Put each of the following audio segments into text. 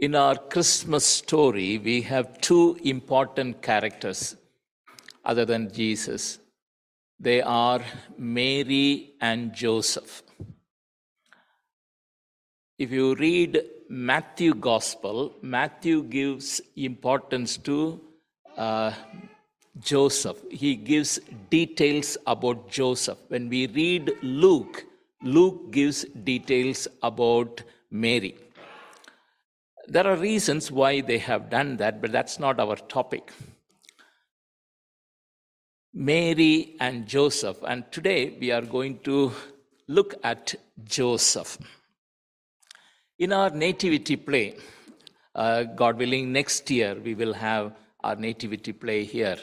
In our Christmas story, we have two important characters other than Jesus. They are Mary and Joseph. If you read Matthew Gospel, Matthew gives importance to uh, Joseph. He gives details about Joseph. When we read Luke, Luke gives details about Mary. There are reasons why they have done that, but that's not our topic. Mary and Joseph, and today we are going to look at Joseph. In our nativity play, uh, God willing, next year we will have our nativity play here.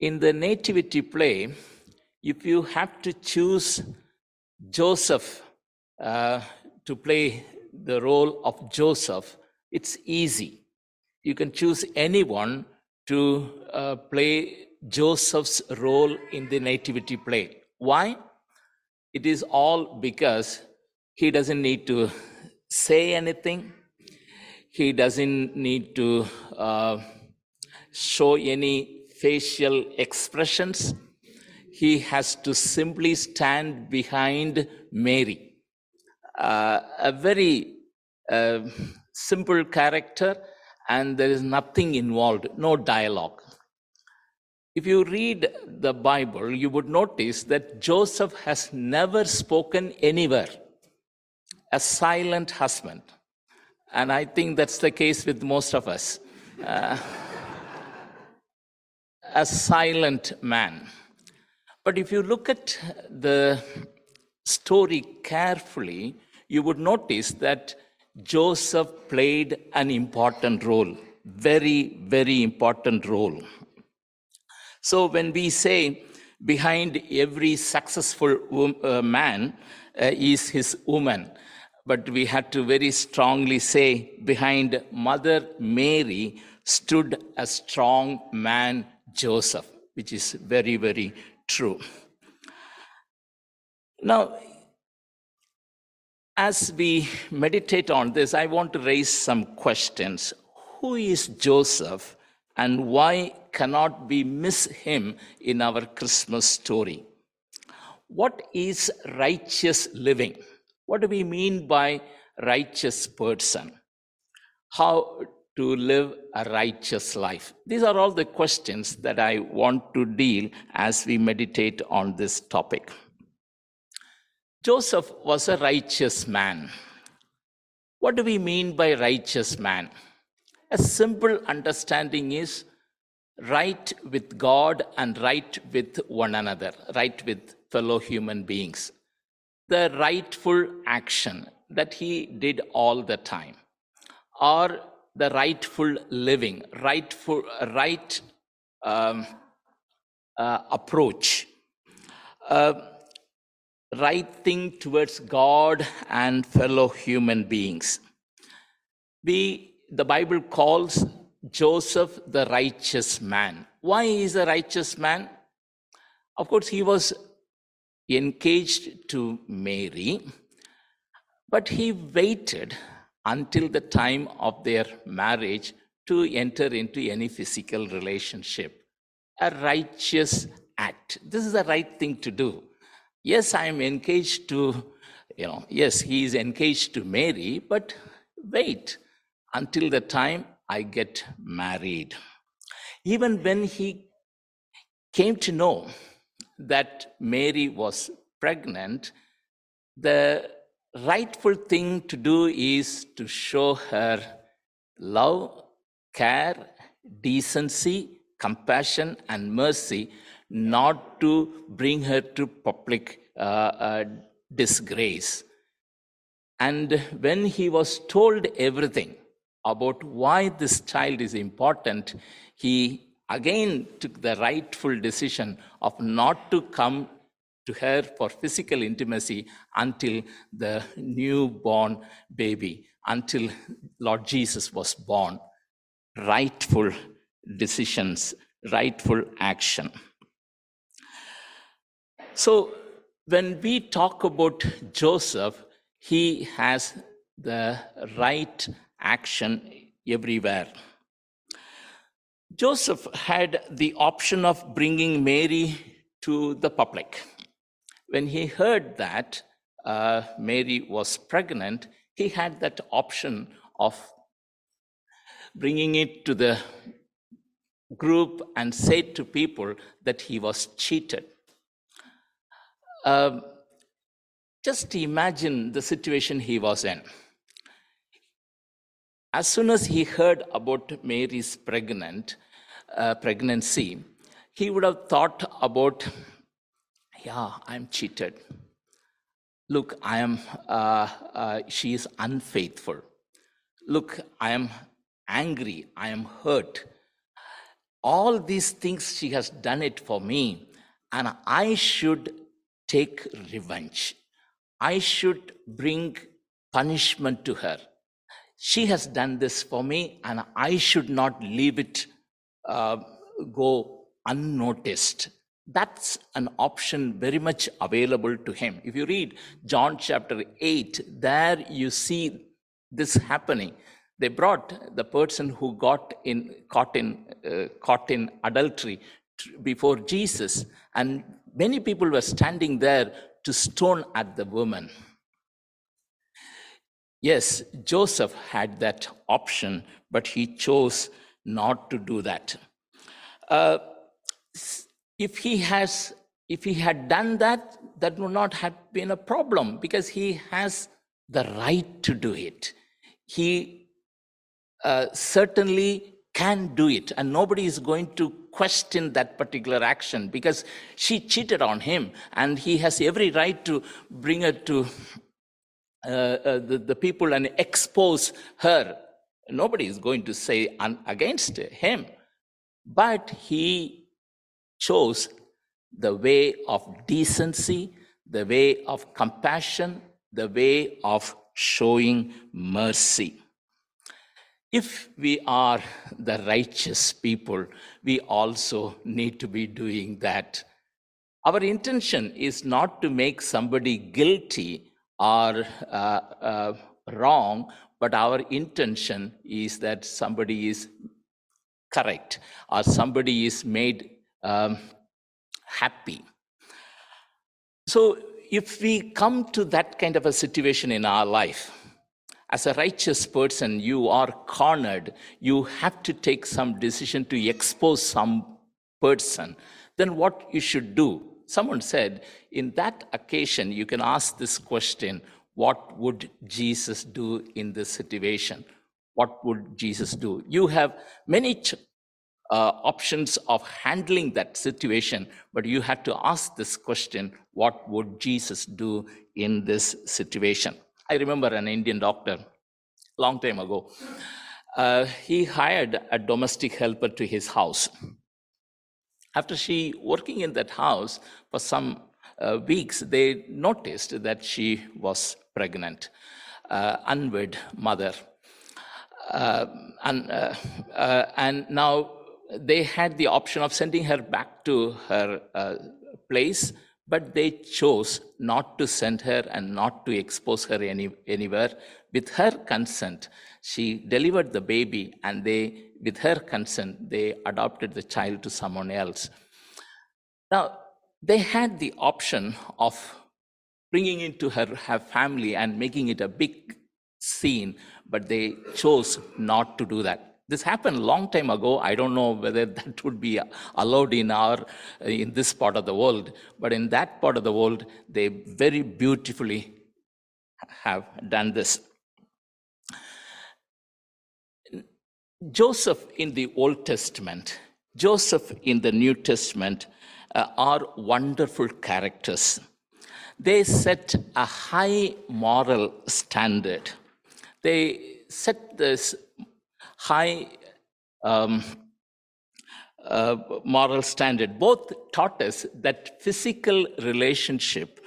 In the nativity play, if you have to choose Joseph uh, to play the role of Joseph, it's easy. You can choose anyone to uh, play Joseph's role in the nativity play. Why? It is all because he doesn't need to say anything, he doesn't need to uh, show any facial expressions. He has to simply stand behind Mary. Uh, a very uh, simple character, and there is nothing involved, no dialogue. If you read the Bible, you would notice that Joseph has never spoken anywhere. A silent husband. And I think that's the case with most of us. Uh, a silent man. But if you look at the story carefully, you would notice that Joseph played an important role, very, very important role. So when we say behind every successful uh, man uh, is his woman, but we had to very strongly say behind Mother Mary stood a strong man, Joseph, which is very, very true. Now, as we meditate on this, I want to raise some questions. Who is Joseph and why cannot we miss him in our Christmas story? What is righteous living? What do we mean by righteous person? How to live a righteous life? These are all the questions that I want to deal as we meditate on this topic. Joseph was a righteous man. What do we mean by righteous man? A simple understanding is right with God and right with one another, right with fellow human beings. The rightful action that he did all the time, or the rightful living, rightful, right um, uh, approach, uh, right thing towards God and fellow human beings. We, the Bible calls Joseph the righteous man. Why is a righteous man? Of course, he was engaged to Mary, but he waited until the time of their marriage to enter into any physical relationship. A righteous act. This is the right thing to do. Yes, I am engaged to, you know, yes, he is engaged to Mary, but wait until the time I get married. Even when he came to know that Mary was pregnant, the rightful thing to do is to show her love, care, decency, compassion, and mercy, not to bring her to public uh, uh, disgrace. And when he was told everything, about why this child is important, he again took the rightful decision of not to come to her for physical intimacy until the newborn baby, until Lord Jesus was born. Rightful decisions, rightful action. So, when we talk about Joseph, he has the right action everywhere. Joseph had the option of bringing Mary to the public. When he heard that uh, Mary was pregnant, he had that option of bringing it to the group and say to people that he was cheated. Um, just imagine the situation he was in. As soon as he heard about Mary's pregnant uh, pregnancy, he would have thought about, yeah, I'm cheated. Look, I am. Uh, uh, she is unfaithful. Look, I am angry. I am hurt. All these things she has done it for me, and I should take revenge. I should bring punishment to her. She has done this for me, and I should not leave it uh, go unnoticed. That's an option very much available to him. If you read John chapter 8, there you see this happening. They brought the person who got in, caught, in, uh, caught in adultery before Jesus, and many people were standing there to stone at the woman. Yes, Joseph had that option, but he chose not to do that. Uh, if he has, if he had done that, that would not have been a problem because he has the right to do it. He uh, certainly can do it, and nobody is going to question that particular action because she cheated on him, and he has every right to bring her to uh, uh, the, the people and expose her. Nobody is going to say against him, but he chose the way of decency, the way of compassion, the way of showing mercy. If we are the righteous people, we also need to be doing that. Our intention is not to make somebody guilty or uh, uh, wrong, but our intention is that somebody is correct or somebody is made um, happy. So, if we come to that kind of a situation in our life, as a righteous person, you are cornered. You have to take some decision to expose some person. Then, what you should do? Someone said, in that occasion, you can ask this question What would Jesus do in this situation? What would Jesus do? You have many ch- uh, options of handling that situation, but you have to ask this question What would Jesus do in this situation? I remember an Indian doctor long time ago. Uh, he hired a domestic helper to his house. After she working in that house for some uh, weeks, they noticed that she was pregnant, uh, unwed mother. Uh, and, uh, uh, and now they had the option of sending her back to her place but they chose not to send her and not to expose her any, anywhere. With her consent, she delivered the baby, and they, with her consent, they adopted the child to someone else. Now, they had the option of bringing into her, her family and making it a big scene, but they chose not to do that this happened long time ago. I don't know whether that would be allowed in our in this part of the world but in that part of the world they very beautifully have done this. Joseph in the old testament joseph in the new testament uh, are wonderful characters. They set a high moral standard. They set this high um, uh, moral standard. Both taught us that physical relationship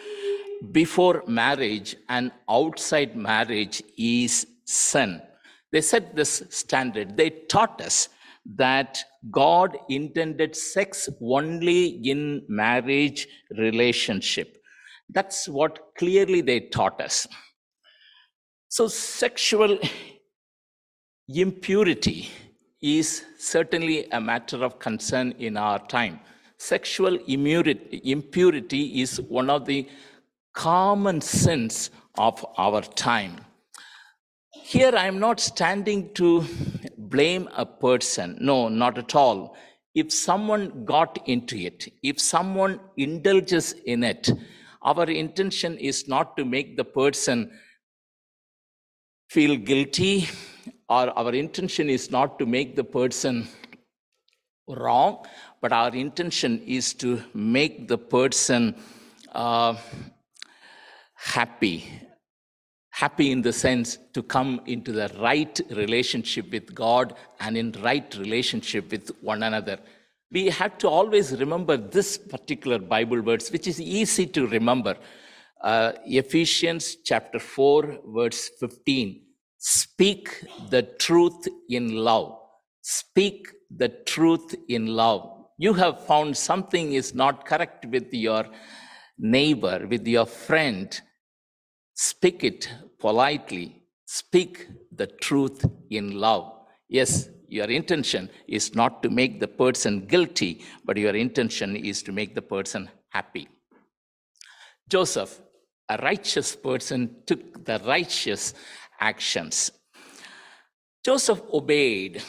before marriage and outside marriage is sin. They set this standard. They taught us that God intended sex only in marriage relationship. That's what clearly they taught us. So, sexual impurity is certainly a matter of concern in our time. Sexual impurity is one of the common sins of our time. Here, I am not standing to blame a person. No, not at all. If someone got into it, if someone indulges in it, our intention is not to make the person feel guilty, our intention is not to make the person wrong, but our intention is to make the person uh, happy. Happy in the sense to come into the right relationship with God and in right relationship with one another. We have to always remember this particular Bible verse, which is easy to remember. Uh, Ephesians chapter 4, verse 15. Speak the truth in love. Speak the truth in love you have found something is not correct with your neighbor, with your friend, speak it politely. Speak the truth in love. Yes, your intention is not to make the person guilty, but your intention is to make the person happy. Joseph, a righteous person, took the righteous actions. Joseph obeyed.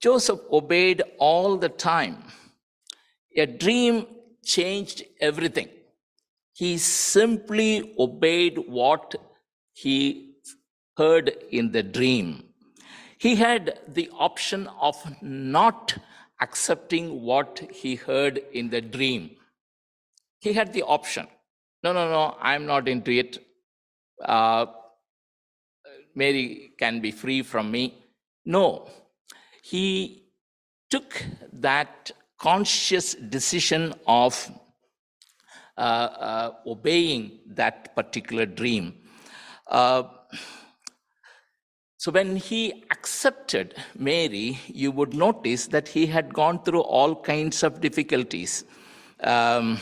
Joseph obeyed all the time. A dream changed everything. He simply obeyed what he heard in the dream. He had the option of not accepting what he heard in the dream. He had the option. No, no, no, I'm not into it. Uh, Mary can be free from me. No, he took that conscious decision of uh, uh, obeying that particular dream. Uh, so when he accepted Mary, you would notice that he had gone through all kinds of difficulties. Um,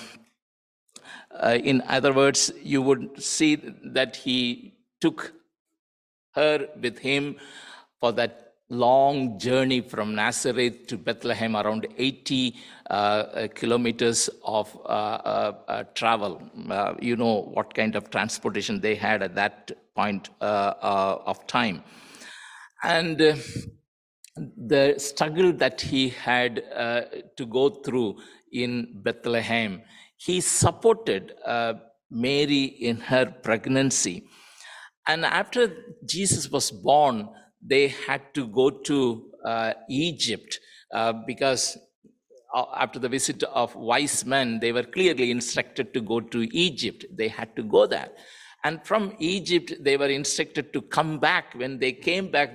uh, in other words, you would see that he took her with him for that long journey from Nazareth to Bethlehem, around 80 uh, uh kilometers of uh, uh, uh travel. Uh, you know what kind of transportation they had at that point of time. And the struggle that he had to go through in Bethlehem, he supported Mary in her pregnancy. And after Jesus was born, they had to go to uh, Egypt uh, because uh, after the visit of wise men, they were clearly instructed to go to Egypt. They had to go there. And from Egypt, they were instructed to come back. When they came back,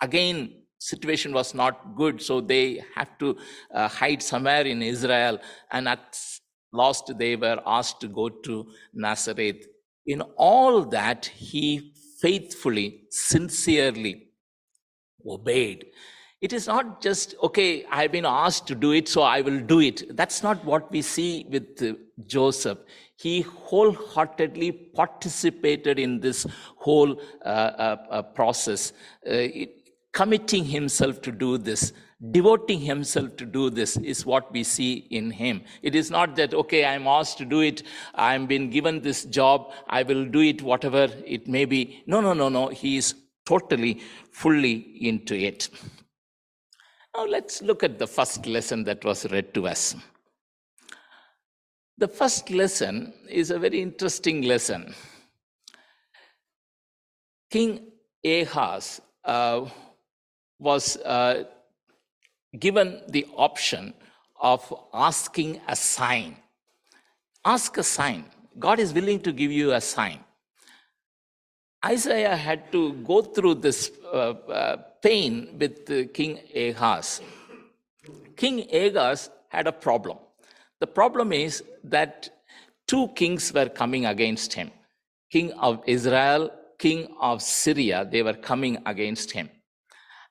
again, situation was not good. So they had to uh, hide somewhere in Israel. And at last, they were asked to go to Nazareth. In all that, he faithfully, sincerely obeyed. It is not just, okay, I've been asked to do it, so I will do it. That's not what we see with uh, Joseph. He wholeheartedly participated in this whole uh, uh, uh process, uh, it, committing himself to do this devoting himself to do this is what we see in him. It is not that, okay, I'm asked to do it, I'm been given this job, I will do it, whatever it may be. No, no, no, no. He is totally, fully into it. Now let's look at the first lesson that was read to us. The first lesson is a very interesting lesson. King Ahaz uh, was uh, given the option of asking a sign. Ask a sign. God is willing to give you a sign. Isaiah had to go through this uh, uh, pain with uh, King Ahaz. King Ahaz had a problem. The problem is that two kings were coming against him King of Israel, King of Syria, they were coming against him.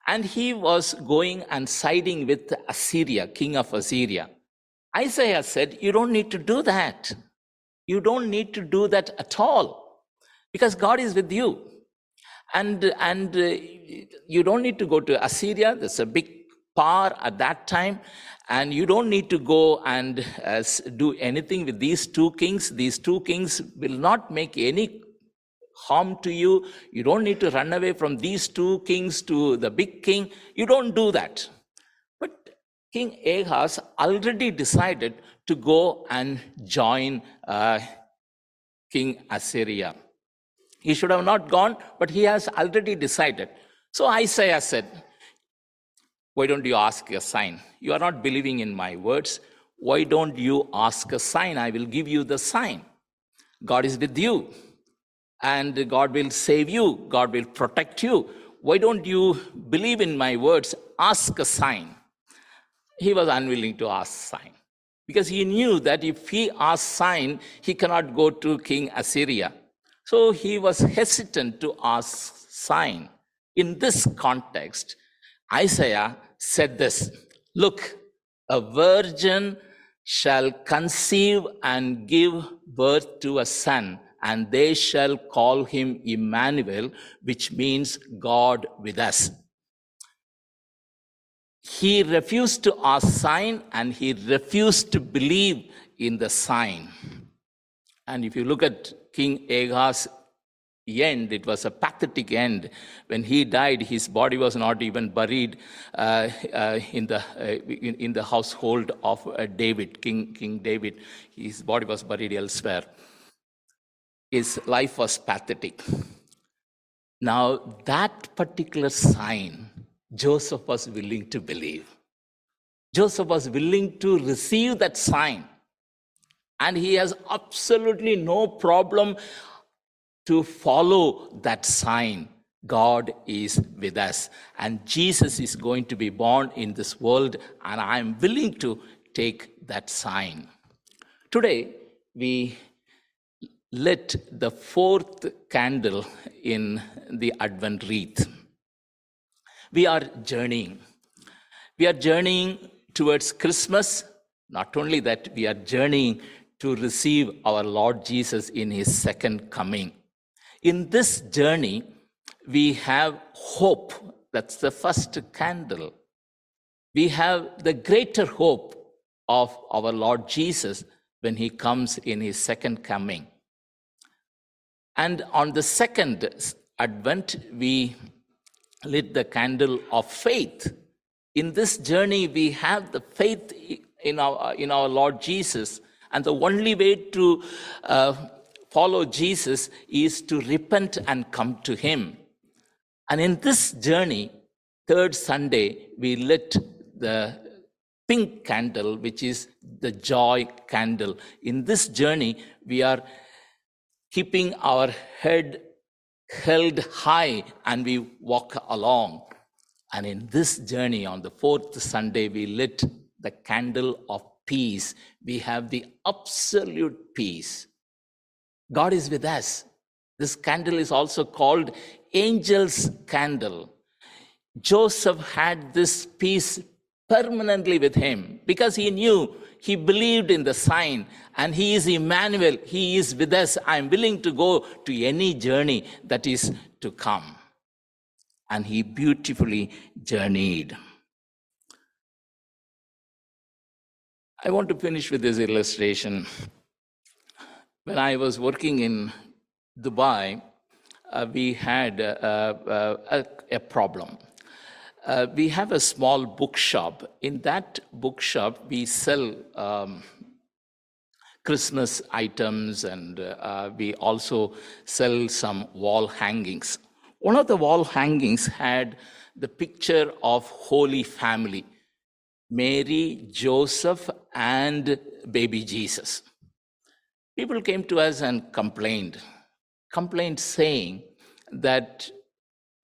And he was going and siding with Assyria, king of Assyria. Isaiah said, You don't need to do that. You don't need to do that at all because God is with you. And, and uh, you don't need to go to Assyria, there's a big power at that time. And you don't need to go and uh, do anything with these two kings. These two kings will not make any harm to you. You don't need to run away from these two kings to the big king. You don't do that. But King Ahaz already decided to go and join uh, King Assyria. He should have not gone, but he has already decided. So Isaiah said, Why don't you ask a sign? You are not believing in my words. Why don't you ask a sign? I will give you the sign. God is with you and God will save you, God will protect you. Why don't you believe in my words? Ask a sign. He was unwilling to ask sign because he knew that if he asked sign, he cannot go to King Assyria. So he was hesitant to ask sign. In this context, Isaiah said this Look, a virgin shall conceive and give birth to a son and they shall call him Emmanuel, which means God with us. He refused to ask sign and he refused to believe in the sign. And if you look at King Ahaz's end, it was a pathetic end. When he died, his body was not even buried uh, uh, in, the, uh, in, in, the household of uh, David, King, King David. His body was buried elsewhere his life was pathetic. Now, that particular sign, Joseph was willing to believe. Joseph was willing to receive that sign. And he has absolutely no problem to follow that sign. God is with us. And Jesus is going to be born in this world, and I am willing to take that sign. Today, we lit the fourth candle in the Advent wreath. We are journeying. We are journeying towards Christmas. Not only that, we are journeying to receive our Lord Jesus in his second coming. In this journey, we have hope. That's the first candle. We have the greater hope of our Lord Jesus when he comes in his second coming. And on the second Advent, we lit the candle of faith. In this journey, we have the faith in our, in our Lord Jesus. And the only way to uh, follow Jesus is to repent and come to Him. And in this journey, third Sunday, we lit the pink candle, which is the joy candle. In this journey, we are keeping our head held high and we walk along. And in this journey, on the fourth Sunday, we lit the candle of peace. We have the absolute peace. God is with us. This candle is also called angel's candle. Joseph had this peace permanently with him because he knew he believed in the sign and he is Emmanuel. He is with us. I'm willing to go to any journey that is to come. And he beautifully journeyed. I want to finish with this illustration. When I was working in Dubai, uh, we had uh, uh, a, a problem uh, we have a small bookshop. In that bookshop, we sell um, Christmas items and uh, we also sell some wall hangings. One of the wall hangings had the picture of Holy Family Mary, Joseph, and baby Jesus. People came to us and complained, complained saying that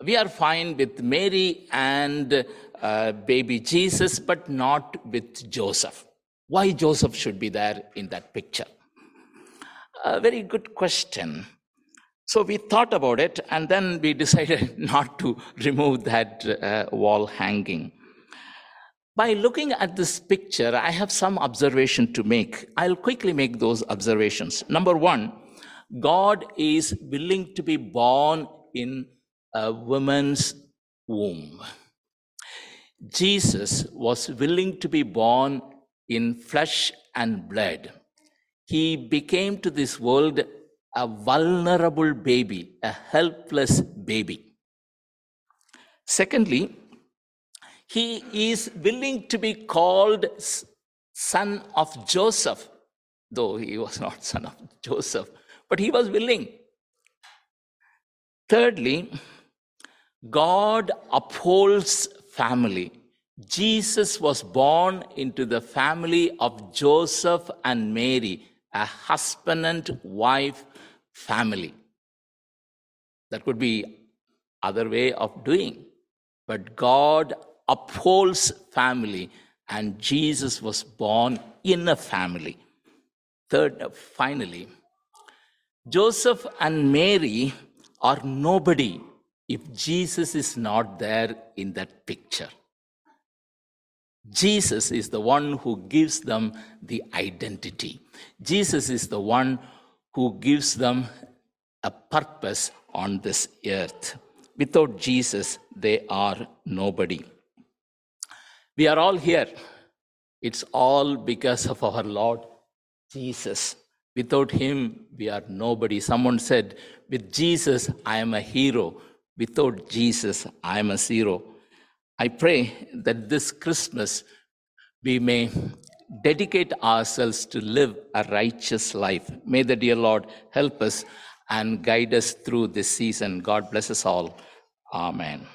we are fine with Mary and uh, baby Jesus, but not with Joseph. Why Joseph should be there in that picture? A very good question. So we thought about it and then we decided not to remove that uh, wall hanging. By looking at this picture, I have some observation to make. I'll quickly make those observations. Number one, God is willing to be born in a woman's womb. Jesus was willing to be born in flesh and blood. He became to this world a vulnerable baby, a helpless baby. Secondly, he is willing to be called son of Joseph, though he was not son of Joseph, but he was willing. Thirdly, God upholds family. Jesus was born into the family of Joseph and Mary, a husband and wife family. That could be other way of doing. But God upholds family, and Jesus was born in a family. Third, finally, Joseph and Mary are nobody if Jesus is not there in that picture. Jesus is the one who gives them the identity. Jesus is the one who gives them a purpose on this earth. Without Jesus, they are nobody. We are all here. It's all because of our Lord Jesus. Without him, we are nobody. Someone said, With Jesus, I am a hero. Without Jesus, I am a zero. I pray that this Christmas we may dedicate ourselves to live a righteous life. May the dear Lord help us and guide us through this season. God bless us all. Amen.